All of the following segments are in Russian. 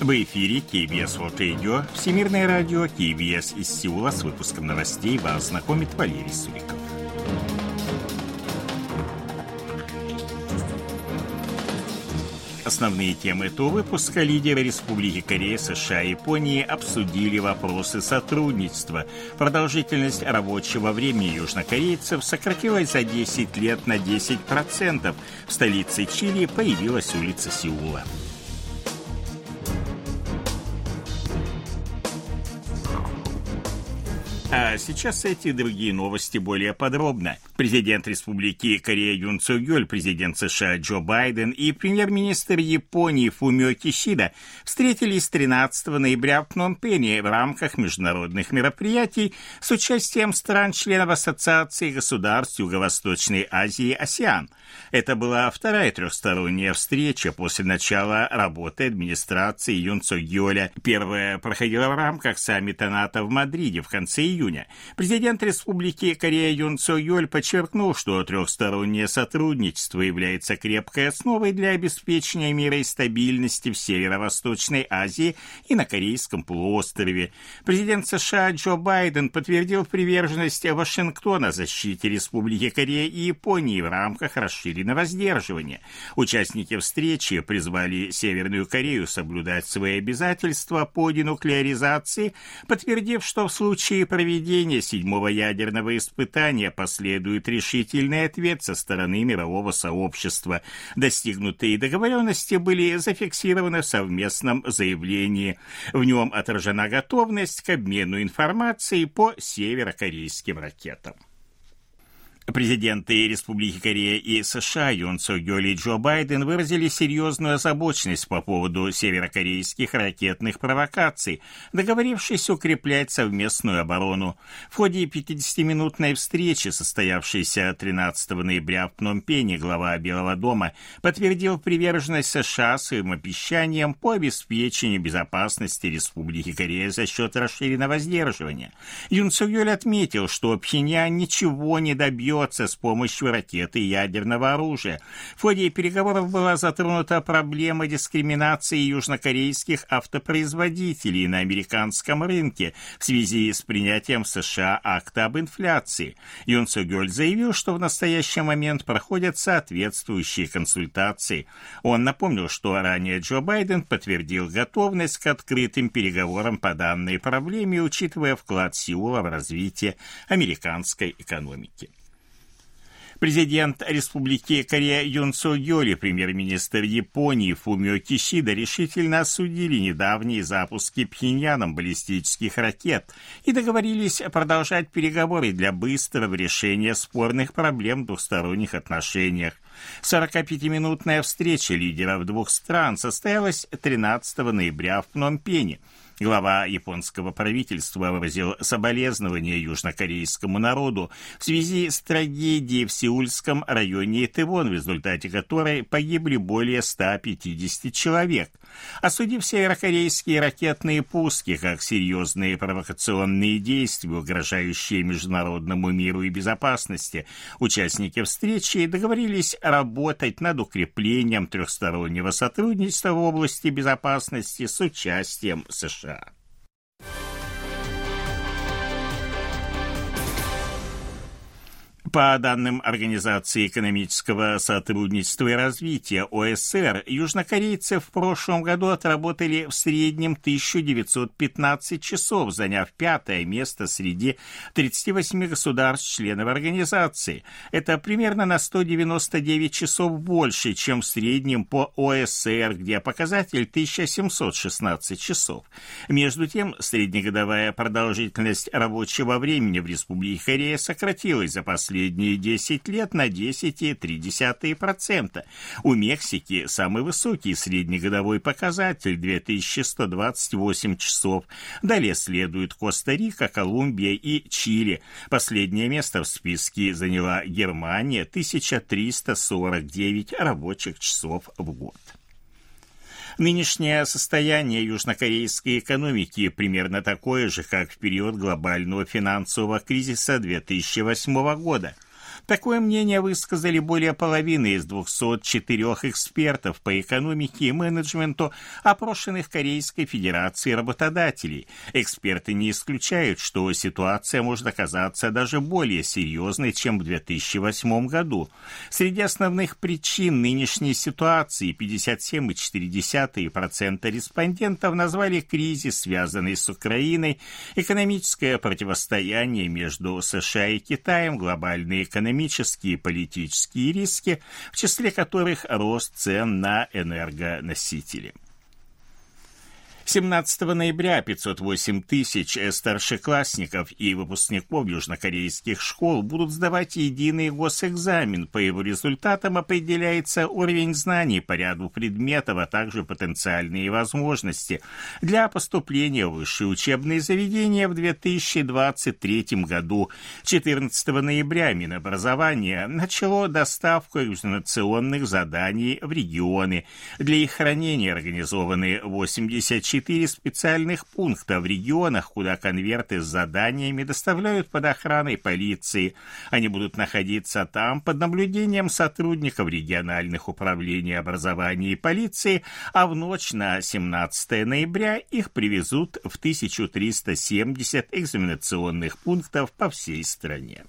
В эфире KBS World Radio, Всемирное радио KBS из Сеула с выпуском новостей вас знакомит Валерий Суриков. Основные темы этого выпуска лидеры Республики Корея, США и Японии обсудили вопросы сотрудничества. Продолжительность рабочего времени южнокорейцев сократилась за 10 лет на 10%. В столице Чили появилась улица Сеула. А сейчас эти другие новости более подробно. Президент Республики Корея Юн Цугюль, президент США Джо Байден и премьер-министр Японии Фумио Кишида встретились 13 ноября в Пномпене в рамках международных мероприятий с участием стран-членов Ассоциации государств Юго-Восточной Азии «АСИАН». Это была вторая трехсторонняя встреча после начала работы администрации Юн Цугюля. Первая проходила в рамках саммита НАТО в Мадриде в конце июня. Президент Республики Корея Юн Цо Йоль подчеркнул, что трехстороннее сотрудничество является крепкой основой для обеспечения мира и стабильности в Северо-Восточной Азии и на Корейском полуострове. Президент США Джо Байден подтвердил приверженность Вашингтона защите Республики Корея и Японии в рамках расширенного сдерживания. Участники встречи призвали Северную Корею соблюдать свои обязательства по денуклеаризации, подтвердив, что в случае проведения седьмого ядерного испытания последует решительный ответ со стороны мирового сообщества. Достигнутые договоренности были зафиксированы в совместном заявлении. В нем отражена готовность к обмену информацией по северокорейским ракетам. Президенты Республики Корея и США Юн Цо Гёль и Джо Байден выразили серьезную озабоченность по поводу северокорейских ракетных провокаций, договорившись укреплять совместную оборону. В ходе 50-минутной встречи, состоявшейся 13 ноября в Пномпене, глава Белого дома подтвердил приверженность США своим обещаниям по обеспечению безопасности Республики Корея за счет расширенного сдерживания. Юн Цо Гёль отметил, что Пхеньян ничего не добьется добьется с помощью ракеты и ядерного оружия. В ходе переговоров была затронута проблема дискриминации южнокорейских автопроизводителей на американском рынке в связи с принятием США акта об инфляции. Юн Цугёль заявил, что в настоящий момент проходят соответствующие консультации. Он напомнил, что ранее Джо Байден подтвердил готовность к открытым переговорам по данной проблеме, учитывая вклад Сеула в развитие американской экономики. Президент Республики Корея Юн Со Йоли, премьер-министр Японии Фумио Кишида решительно осудили недавние запуски Пхеньяном баллистических ракет и договорились продолжать переговоры для быстрого решения спорных проблем в двухсторонних отношениях. 45-минутная встреча лидеров двух стран состоялась 13 ноября в Пномпене. Глава японского правительства выразил соболезнования южнокорейскому народу в связи с трагедией в Сеульском районе Тывон, в результате которой погибли более 150 человек. Осудив северокорейские ракетные пуски как серьезные провокационные действия, угрожающие международному миру и безопасности, участники встречи договорились работать над укреплением трехстороннего сотрудничества в области безопасности с участием США. that. По данным Организации экономического сотрудничества и развития ОСР, южнокорейцы в прошлом году отработали в среднем 1915 часов, заняв пятое место среди 38 государств-членов организации. Это примерно на 199 часов больше, чем в среднем по ОСР, где показатель 1716 часов. Между тем, среднегодовая продолжительность рабочего времени в Республике Корея сократилась за последние последние 10 лет на 10,3%. У Мексики самый высокий среднегодовой показатель – 2128 часов. Далее следуют Коста-Рика, Колумбия и Чили. Последнее место в списке заняла Германия – 1349 рабочих часов в год. Нынешнее состояние южнокорейской экономики примерно такое же, как в период глобального финансового кризиса 2008 года. Такое мнение высказали более половины из 204 экспертов по экономике и менеджменту, опрошенных Корейской Федерацией работодателей. Эксперты не исключают, что ситуация может оказаться даже более серьезной, чем в 2008 году. Среди основных причин нынешней ситуации 57,4% респондентов назвали кризис, связанный с Украиной, экономическое противостояние между США и Китаем, глобальные экономические экономические и политические риски, в числе которых рост цен на энергоносители. 17 ноября 508 тысяч старшеклассников и выпускников южнокорейских школ будут сдавать единый госэкзамен. По его результатам определяется уровень знаний по ряду предметов, а также потенциальные возможности для поступления в высшие учебные заведения в 2023 году. 14 ноября Минобразование начало доставку экзаменационных заданий в регионы. Для их хранения организованы 84 четыре специальных пункта в регионах, куда конверты с заданиями доставляют под охраной полиции. Они будут находиться там под наблюдением сотрудников региональных управлений образования и полиции, а в ночь на 17 ноября их привезут в 1370 экзаменационных пунктов по всей стране.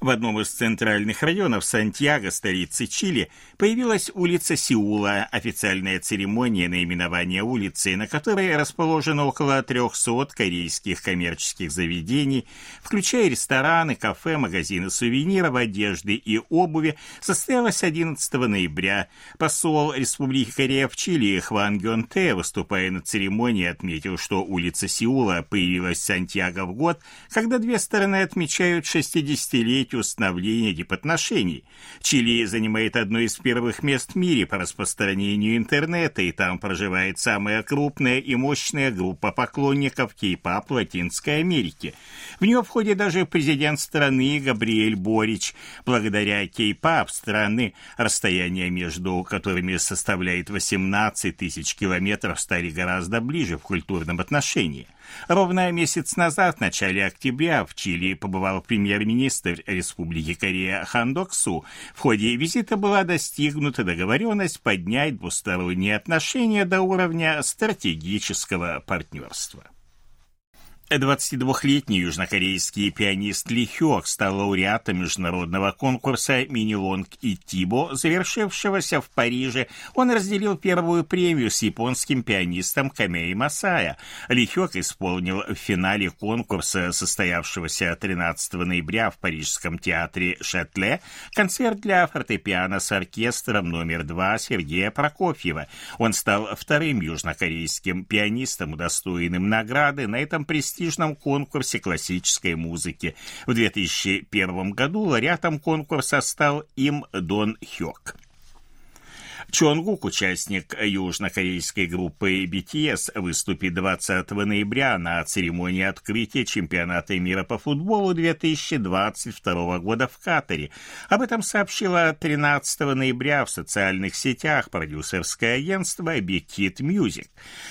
В одном из центральных районов Сантьяго, столицы Чили, появилась улица Сеула, официальная церемония наименования улицы, на которой расположено около 300 корейских коммерческих заведений, включая рестораны, кафе, магазины сувениров, одежды и обуви, состоялась 11 ноября. Посол Республики Корея в Чили Хван Гён Тэ, выступая на церемонии, отметил, что улица Сеула появилась в Сантьяго в год, когда две стороны отмечают 60-летие столетию становления дипотношений. Чили занимает одно из первых мест в мире по распространению интернета, и там проживает самая крупная и мощная группа поклонников кей-пап Латинской Америки. В нее входит даже президент страны Габриэль Борич. Благодаря кей-пап страны, расстояние между которыми составляет 18 тысяч километров, стали гораздо ближе в культурном отношении. Ровно месяц назад, в начале октября, в Чили побывал премьер-министр Республики Корея Хан Док Су. В ходе визита была достигнута договоренность поднять двусторонние отношения до уровня стратегического партнерства. 22-летний южнокорейский пианист Ли Хёк стал лауреатом международного конкурса «Мини-лонг и Тибо», завершившегося в Париже. Он разделил первую премию с японским пианистом Камей Масая. Ли Хёк исполнил в финале конкурса, состоявшегося 13 ноября в Парижском театре Шатле, концерт для фортепиано с оркестром номер два Сергея Прокофьева. Он стал вторым южнокорейским пианистом, удостоенным награды на этом престижном престижном конкурсе классической музыки. В 2001 году лауреатом конкурса стал им Дон Хёк. Чонгук, участник южнокорейской группы BTS, выступит 20 ноября на церемонии открытия чемпионата мира по футболу 2022 года в Катаре. Об этом сообщила 13 ноября в социальных сетях продюсерское агентство Big Kid Music.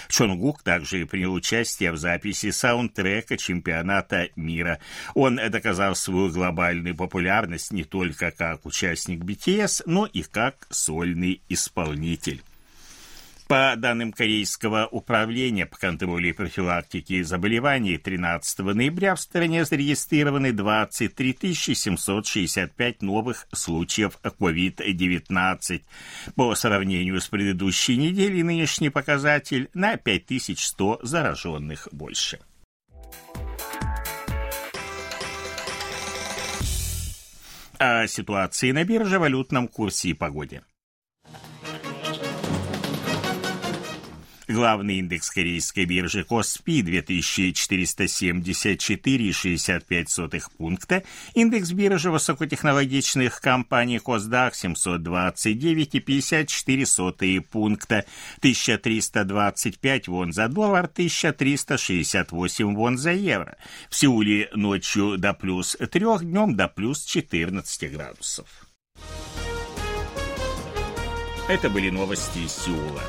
Чонгук также принял участие в записи саундтрека чемпионата мира. Он доказал свою глобальную популярность не только как участник BTS, но и как сольный исполнитель исполнитель. По данным Корейского управления по контролю и профилактике заболеваний, 13 ноября в стране зарегистрированы 23 765 новых случаев COVID-19. По сравнению с предыдущей неделей нынешний показатель на 5100 зараженных больше. О ситуации на бирже, валютном курсе и погоде. Главный индекс корейской биржи Коспи 2474,65 пункта, индекс биржи высокотехнологичных компаний Косдак 729,54 пункта, 1325 вон за доллар, 1368 вон за евро. В Сеуле ночью до плюс 3, днем до плюс 14 градусов. Это были новости из Сеула.